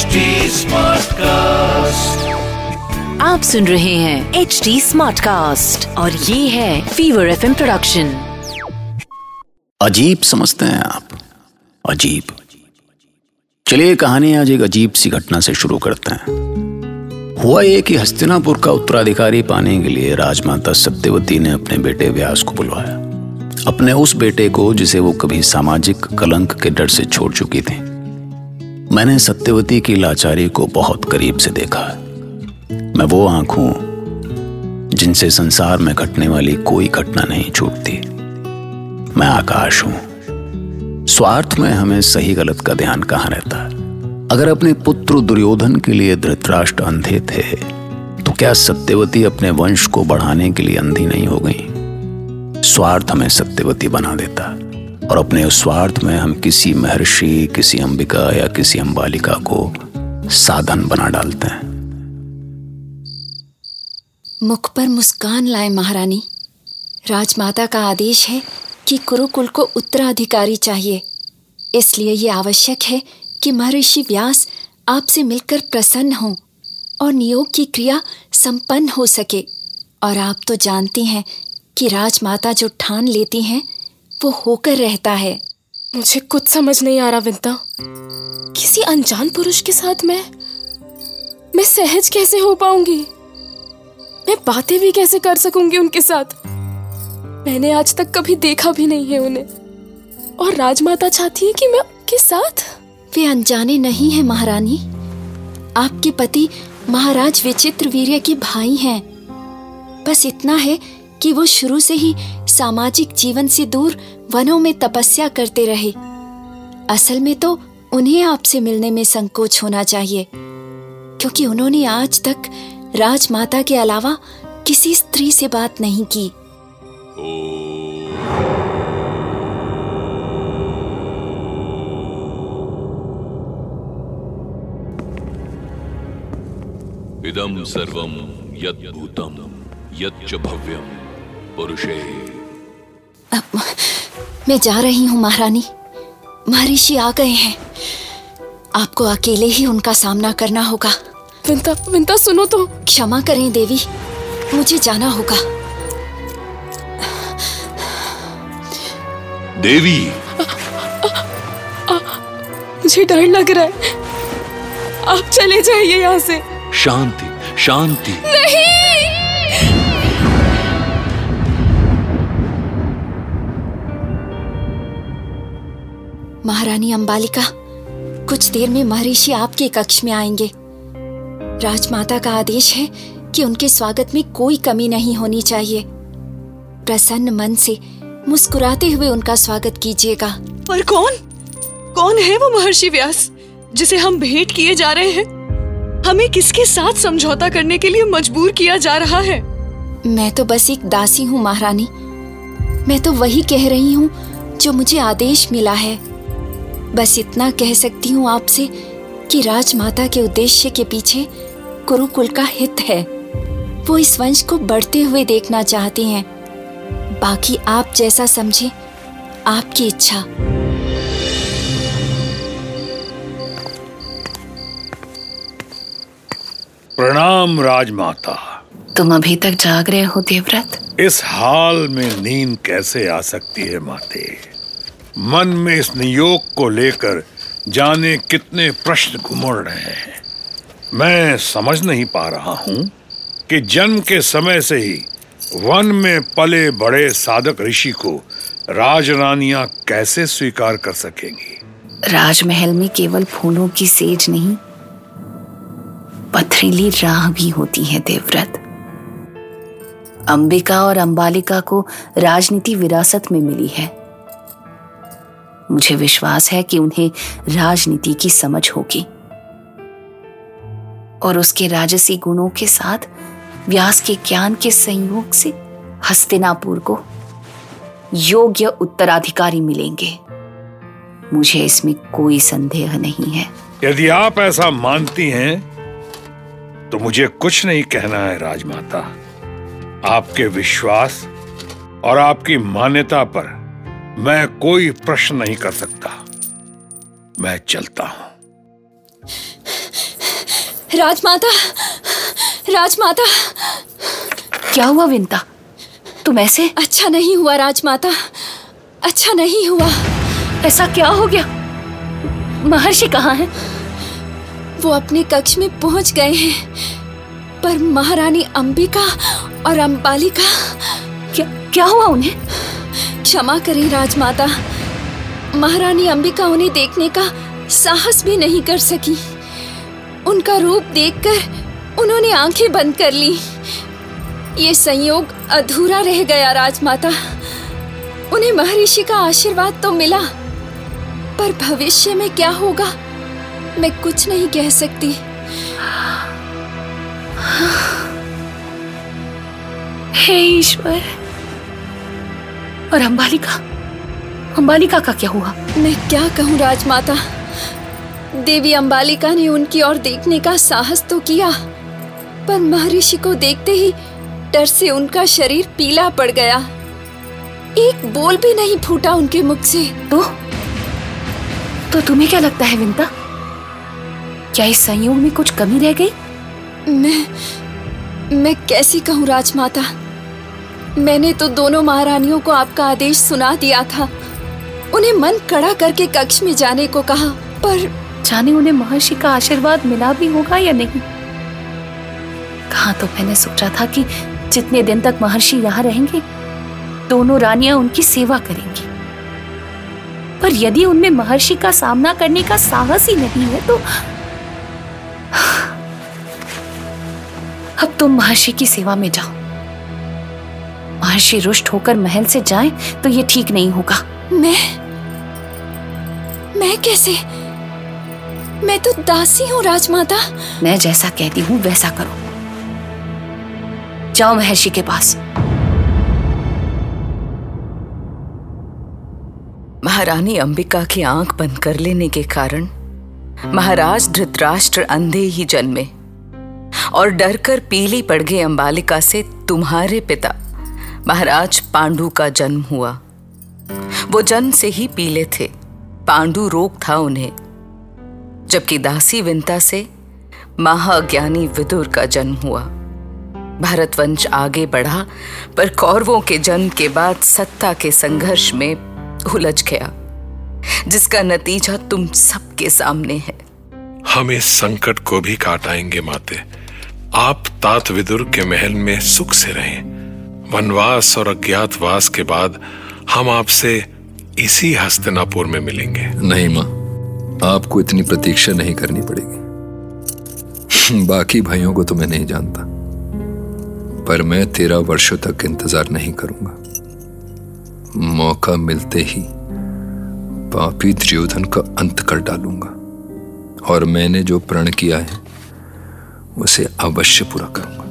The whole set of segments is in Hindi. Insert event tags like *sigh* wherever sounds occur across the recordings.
HD Smartcast. आप सुन रहे हैं एच डी स्मार्ट कास्ट और ये है फीवर एफ़ प्रोडक्शन अजीब समझते हैं आप। अजीब। चलिए कहानी आज एक अजीब सी घटना से शुरू करते हैं। हुआ ये कि हस्तिनापुर का उत्तराधिकारी पाने के लिए राजमाता सत्यवती ने अपने बेटे व्यास को बुलवाया। अपने उस बेटे को जिसे वो कभी सामाजिक कलंक के डर से छोड़ चुकी थी। मैंने सत्यवती की लाचारी को बहुत करीब से देखा मैं वो आँख हूँ जिनसे संसार में घटने वाली कोई घटना नहीं छूटती। मैं आकाश हूँ। स्वार्थ में हमें सही गलत का ध्यान कहाँ रहता अगर अपने पुत्र दुर्योधन के लिए धृतराष्ट्र अंधे थे तो क्या सत्यवती अपने वंश को बढ़ाने के लिए अंधी नहीं हो गई? स्वार्थ हमें सत्यवती बना देता। और अपने उस स्वार्थ में हम किसी महर्षि, किसी अंबिका या किसी अंबालिका को साधन बना डालते हैं। मुख पर मुस्कान लाए महारानी। राजमाता का आदेश है कि कुरुकुल को उत्तराधिकारी चाहिए। इसलिए ये आवश्यक है कि महर्षि व्यास आपसे मिलकर प्रसन्न हों और नियोग की क्रिया संपन्न हो सके। और आप तो जानती हैं कि राजमाता जो ठान लेती हैं वो होकर रहता है। मुझे कुछ समझ नहीं आ रहा विंता। किसी अनजान पुरुष के साथ मैं मैं सहज कैसे हो पाऊँगी? मैं बातें भी कैसे कर सकूँगी उनके साथ? मैंने आज तक कभी देखा भी नहीं है उन्हें। और राजमाता चाहती है कि मैं उनके साथ? वे अनजाने नहीं है, महारानी। आपके पति महाराज विचित्र वीर्य के भाई हैं। बस इतना है कि वो शुरू से ही सामाजिक जीवन से दूर वनों में तपस्या करते रहे। असल में तो उन्हें आपसे मिलने में संकोच होना चाहिए, क्योंकि उन्होंने आज तक राजमाता के अलावा किसी स्त्री से बात नहीं की। इदम सर्वम यद्भूतम यच्च भव्यम पुरुषे। मैं जा रही हूँ महारानी। महर्षि आ गए हैं। आपको अकेले ही उनका सामना करना होगा। विंता विंता सुनो तो। क्षमा करें देवी। मुझे जाना होगा। देवी। मुझे डर लग रहा है। आप चले जाइए यहाँ से। शांति शांति। महारानी अंबालिका कुछ देर में महर्षि आपके कक्ष में आएँगे। राजमाता का आदेश है कि उनके स्वागत में कोई कमी नहीं होनी चाहिए। प्रसन्न मन से मुस्कुराते हुए उनका स्वागत कीजिएगा। पर कौन? कौन है वो महर्षि व्यास जिसे हम भेंट किए जा रहे हैं? हमें किसके साथ समझौता करने के लिए मजबूर किया जा रहा है? मैं तो बस एक दासी हूँ महारानी। मैं तो वही कह रही हूँ जो मुझे आदेश मिला है। बस इतना कह सकती हूँ आपसे कि राजमाता के उद्देश्य के पीछे कुरुकुल का हित है। वो इस वंश को बढ़ते हुए देखना चाहती हैं। बाकी आप जैसा समझे आपकी इच्छा। प्रणाम राजमाता। तुम अभी तक जाग रहे हो देवव्रत? इस हाल में नींद कैसे आ सकती है माते? मन में इस नियोग को लेकर जाने कितने प्रश्न घुमड़ रहे हैं। मैं समझ नहीं पा रहा हूँ कि जन्म के समय से ही वन में पले बड़े साधक ऋषि को राज राजरानियाँ कैसे स्वीकार कर सकेंगी? राजमहल में केवल फूलों की सेज नहीं, पथरीली राह भी होती है देवव्रत। अंबिका और अंबालिका को राजनीति विरासत में मिली है। मुझे विश्वास है कि उन्हें राजनीति की समझ होगी। और उसके राजसी गुणों के साथ, व्यास के ज्ञान के संयोग से हस्तिनापुर को योग्य उत्तराधिकारी मिलेंगे। मुझे इसमें कोई संदेह नहीं है। यदि आप ऐसा मानती हैं तो मुझे कुछ नहीं कहना है, राजमाता। आपके विश्वास और आपकी मान्यता पर मैं कोई प्रश्न नहीं कर सकता। मैं चलता हूँ। राजमाता राजमाता। क्या हुआ विंता? तुम ऐसे? अच्छा नहीं हुआ राजमाता। अच्छा नहीं हुआ। ऐसा क्या हो गया? महर्षि कहाँ हैं? वो अपने कक्ष में पहुँच गए हैं। पर महारानी अंबिका और अंबालिका क्या क्या हुआ उन्हें? क्षमा करें राजमाता। महारानी अंबिका उन्हें देखने का साहस भी नहीं कर सकी। उनका रूप देखकर उन्होंने आँखें बंद कर ली। ये संयोग अधूरा रह गया राजमाता। उन्हें महर्षि का आशीर्वाद तो मिला, पर भविष्य में क्या होगा, मैं कुछ नहीं कह सकती। हे ईश्वर और अंबालिका? अंबालिका का क्या हुआ? मैं क्या कहूँ राजमाता? देवी अंबालिका ने उनकी ओर देखने का साहस तो किया पर महर्षि को देखते ही डर से उनका शरीर पीला पड़ गया। एक बोल भी नहीं फूटा उनके मुख से। तो? तो तुम्हें क्या लगता है विंता? क्या इस संयोग में कुछ कमी रह गई? मैं मैं कैसी कहूँ राजमाता? मैंने तो दोनों महारानियों को आपका आदेश सुना दिया था। उन्हें मन कड़ा करके कक्ष में जाने को कहा, पर जाने उन्हें महर्षि का आशीर्वाद मिला भी होगा या नहीं? कहा तो मैंने सोचा था कि जितने दिन तक महर्षि यहाँ रहेंगे, दोनों रानियाँ उनकी सेवा करेंगी। पर यदि उनमें महर्षि का सामना करने का साहस ही नहीं है तो अब तुम महर्षि की सेवा में जाओ। महर्षि रुष्ट होकर महल से जाए तो ये ठीक नहीं होगा। मैं मैं कैसे? मैं तो दासी हूँ राजमाता। मैं जैसा कहती हूँ वैसा करो। जाओ महर्षि के पास। महारानी अंबिका की आँख बंद कर लेने के कारण महाराज धृतराष्ट्र अंधे ही जन्मे और डरकर पीली पड़ गए अंबालिका से तुम्हारे पिता महाराज, पांडु का जन्म हुआ। वो जन्म से ही पीले थे। पांडु रोग था उन्हें। जबकि दासी विंता से महाज्ञानी विदुर का जन्म हुआ। भारतवंश आगे बढ़ा, पर कौरवों के जन्म के बाद सत्ता के संघर्ष में उलझ गया, जिसका नतीजा तुम सबके सामने है। हम इस संकट को भी काटाएँगे, माते। आप तात विदुर के महल में सुख से रहें। वनवास और अज्ञातवास के बाद हम आपसे इसी हस्तिनापुर में मिलेंगे। नहीं माँ, आपको इतनी प्रतीक्षा नहीं करनी पड़ेगी। *laughs* बाकी भाइयों को तो मैं नहीं जानता, पर मैं तेरह वर्षों तक इंतज़ार नहीं करूँगा। मौका मिलते ही पापी दुर्योधन का अंत कर डालूँगा, और मैंने जो प्रण किया है, उसे अवश्य पूरा करूँगा।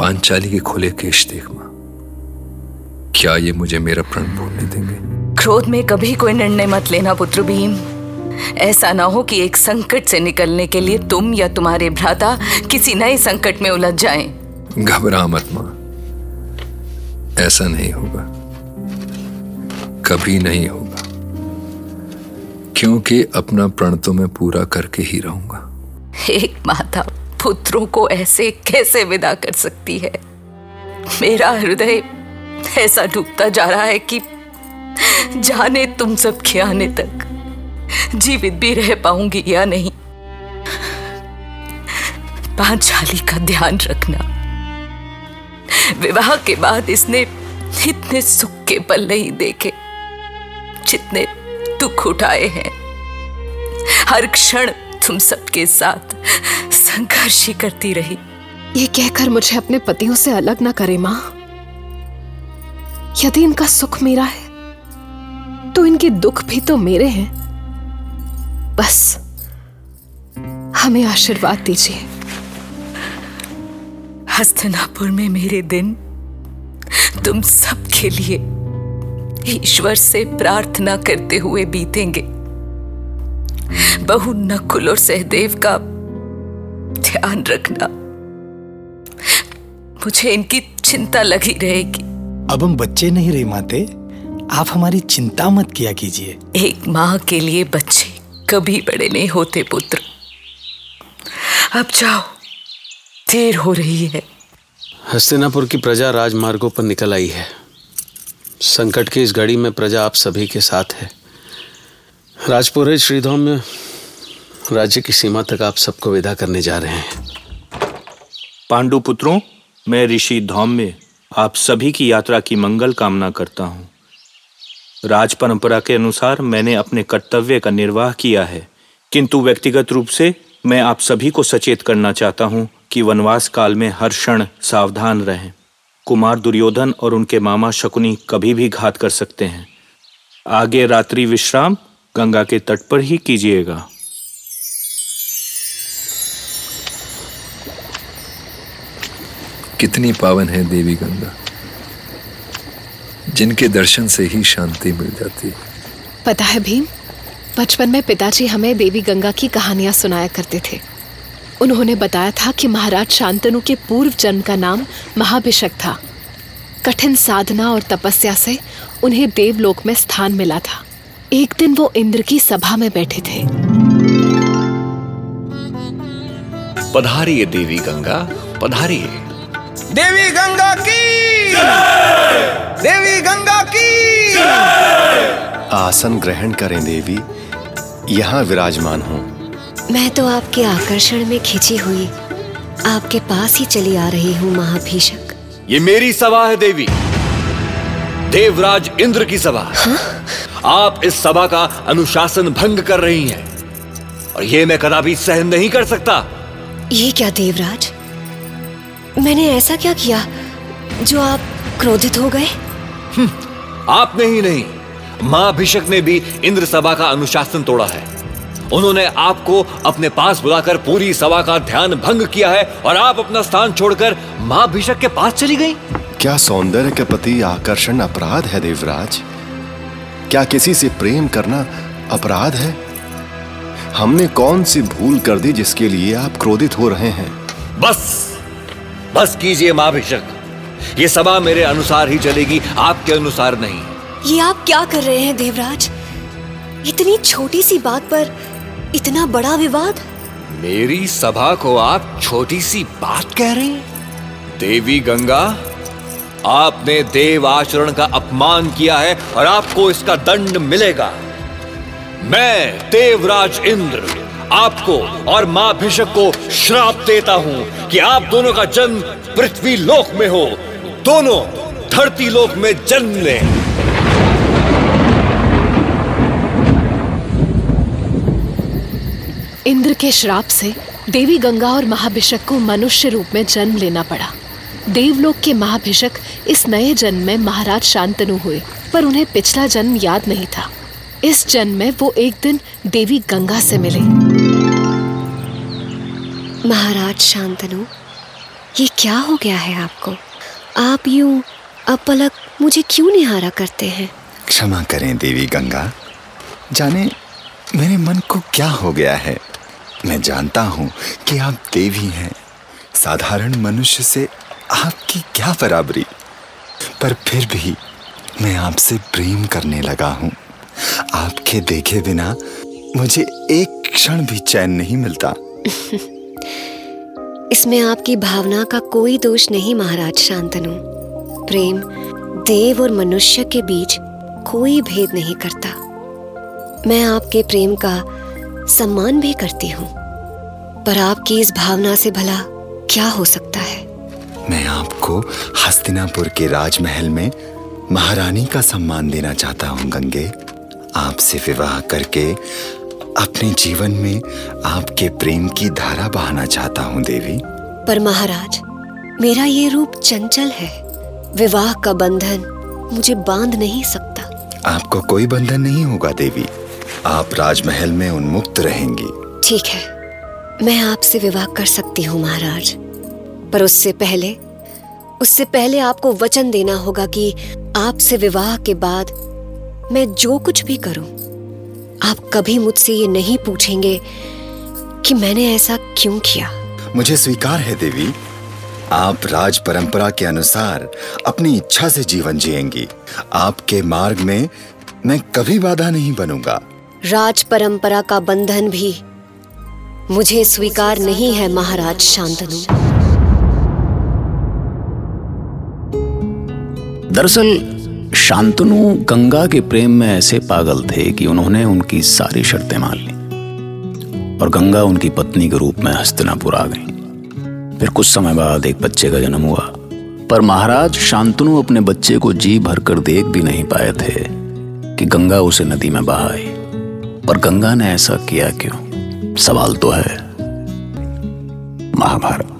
पांचाली के खुले केश देख माँ। क्या ये मुझे मेरा प्रण भूलने देंगे? क्रोध में कभी कोई निर्णय मत लेना पुत्र भीम। ऐसा ना हो कि एक संकट से निकलने के लिए तुम या तुम्हारे भ्राता किसी नए संकट में उलझ जाएँ। घबरा मत माँ। ऐसा नहीं होगा। कभी नहीं होगा। क्योंकि अपना प्रण तो मैं पूरा करके ही रहूँगा। एक माता पुत्रों को ऐसे कैसे विदा कर सकती है? मेरा हृदय ऐसा डूबता जा रहा है कि जाने तुम सब के आने तक जीवित भी रह पाऊँगी या नहीं। पांचाली का ध्यान रखना। विवाह के बाद इसने इतने सुख के पल नहीं देखे, जितने दुख उठाए हैं। हर क्षण तुम सबके साथ संघर्ष ही करती रही। ये कहकर मुझे अपने पतियों से अलग ना करे माँ। यदि इनका सुख मेरा है तो इनके दुख भी तो मेरे हैं। बस हमें आशीर्वाद दीजिए। हस्तनापुर में मेरे दिन तुम सबके लिए ईश्वर से प्रार्थना करते हुए बीतेंगे। बहु नकुल और सहदेव का ध्यान रखना। मुझे इनकी चिंता लगी रहेगी। अब हम बच्चे नहीं रहे माते आप हमारी चिंता मत किया कीजिए। एक माँ के लिए बच्चे कभी बड़े नहीं होते पुत्र। अब जाओ देर हो रही है। हस्तिनापुर की प्रजा राजमार्गों पर निकल आई है। संकट की इस घड़ी में प्रजा आप सभी के साथ है। राजपुरोहित श्रीधाम में राज्य की सीमा तक आप सबको विदा करने जा रहे हैं। पांडु पुत्रों मैं ऋषि धौम में आप सभी की यात्रा की मंगल कामना करता हूँ। राज परंपरा के अनुसार मैंने अपने कर्तव्य का निर्वाह किया है। किंतु व्यक्तिगत रूप से मैं आप सभी को सचेत करना चाहता हूँ कि वनवास काल में हर क्षण सावधान रहें। कुमार दुर्योधन और उनके मामा शकुनी कभी भी घात कर सकते हैं। आगे रात्रि विश्राम गंगा के तट पर ही कीजिएगा। कितनी पावन है देवी गंगा। जिनके दर्शन से ही शांति मिल जाती है। पता है भीम बचपन में पिताजी हमें देवी गंगा की कहानियाँ सुनाया करते थे। उन्होंने बताया था कि महाराज शांतनु के पूर्व जन्म का नाम महाभिषक था। कठिन साधना और तपस्या से उन्हें देवलोक में स्थान मिला था। एक दिन वो इंद्र की सभा में बैठे थे। पधारिए देवी गंगा पधारिए। देवी गंगा की। देवी गंगा की। आसन ग्रहण करें देवी। यहाँ विराजमान हूँ। मैं तो आपके आकर्षण में खिंची हुई आपके पास ही चली आ रही हूँ महाभीषक। ये मेरी सभा है देवी। देवराज इंद्र की सभा। हाँ? आप इस सभा का अनुशासन भंग कर रही हैं। और ये मैं कदापि सहन नहीं कर सकता। ये क्या देवराज? मैंने ऐसा क्या किया जो आप क्रोधित हो गए? आपने ही नहीं माँ भिषक ने भी इंद्र सभा का अनुशासन तोड़ा है। उन्होंने आपको अपने पास बुलाकर पूरी सभा का ध्यान भंग किया है और आप अपना स्थान छोड़कर माँ भिषक के पास चली गई। क्या सौंदर्य के प्रति आकर्षण अपराध है देवराज? क्या किसी से प्रेम करना अपराध है? हमने कौन सी भूल कर दी जिसके लिए आप क्रोधित हो रहे हैं? बस। बस कीजिए माँ भिषक ये सभा मेरे अनुसार ही चलेगी आपके अनुसार नहीं। ये आप क्या कर रहे हैं देवराज? इतनी छोटी सी बात पर इतना बड़ा विवाद? मेरी सभा को आप छोटी सी बात कह रहे हैं? देवी गंगा आपने देव आचरण का अपमान किया है और आपको इसका दंड मिलेगा। मैं देवराज इंद्र। आपको और माँ भिषक को श्राप देता हूँ कि आप दोनों का जन्म पृथ्वी लोक में हो। दोनों धरती लोक में जन्म लें। इंद्र के श्राप से देवी गंगा और महाभिषक को मनुष्य रूप में जन्म लेना पड़ा। देवलोक के महाभिषक इस नए जन्म में महाराज शांतनु हुए, पर उन्हें पिछला जन्म याद नहीं था। इस जन्म में वो एक दिन देवी गंगा से मिले। महाराज शांतनु ये क्या हो गया है आपको? आप यूँ अपलक मुझे क्यों निहारा करते हैं? क्षमा करें देवी गंगा। जाने मेरे मन को क्या हो गया है? मैं जानता हूँ कि आप देवी हैं। साधारण मनुष्य से आपकी क्या बराबरी? पर फिर भी मैं आपसे प्रेम करने लगा हूँ। आपके देखे बिना मुझे एक क्षण भी चैन नहीं मिलता। *laughs* इसमें आपकी भावना का कोई दोष नहीं, महाराज शांतनु। प्रेम देव और मनुष्य के बीच कोई भेद नहीं करता। मैं आपके प्रेम का सम्मान भी करती हूँ, पर आपकी इस भावना से भला क्या हो सकता है? मैं आपको हस्तिनापुर के राजमहल में महारानी का सम्मान देना चाहता हूँ, गंगे। आपसे विवाह करके अपने जीवन में आपके प्रेम की धारा बहाना चाहता हूँ देवी। पर महाराज मेरा ये रूप चंचल है। विवाह का बंधन मुझे बाँध नहीं सकता। आपको कोई बंधन नहीं होगा देवी। आप राजमहल में उन्मुक्त रहेंगी। ठीक है मैं आपसे विवाह कर सकती हूँ महाराज। पर उससे पहले उससे पहले आपको वचन देना होगा कि आपसे विवाह के बाद मैं जो कुछ भी करूँ आप कभी मुझसे ये नहीं पूछेंगे कि मैंने ऐसा क्यों किया। मुझे स्वीकार है देवी। आप राज परंपरा के अनुसार अपनी इच्छा से जीवन जिएँगी। आपके मार्ग में मैं कभी बाधा नहीं बनूँगा। राज परंपरा का बंधन भी मुझे स्वीकार नहीं है महाराज शांतनु। दरअसल शांतनु गंगा के प्रेम में ऐसे पागल थे कि उन्होंने उनकी सारी शर्तें मान ली। और गंगा उनकी पत्नी के रूप में हस्तिनापुर आ गई। फिर कुछ समय बाद एक बच्चे का जन्म हुआ। पर महाराज, शांतनु अपने बच्चे को जी भरकर देख भी नहीं पाए थे कि गंगा उसे नदी में बहाई पर गंगा ने ऐसा किया क्यों? सवाल तो है। महाभारत।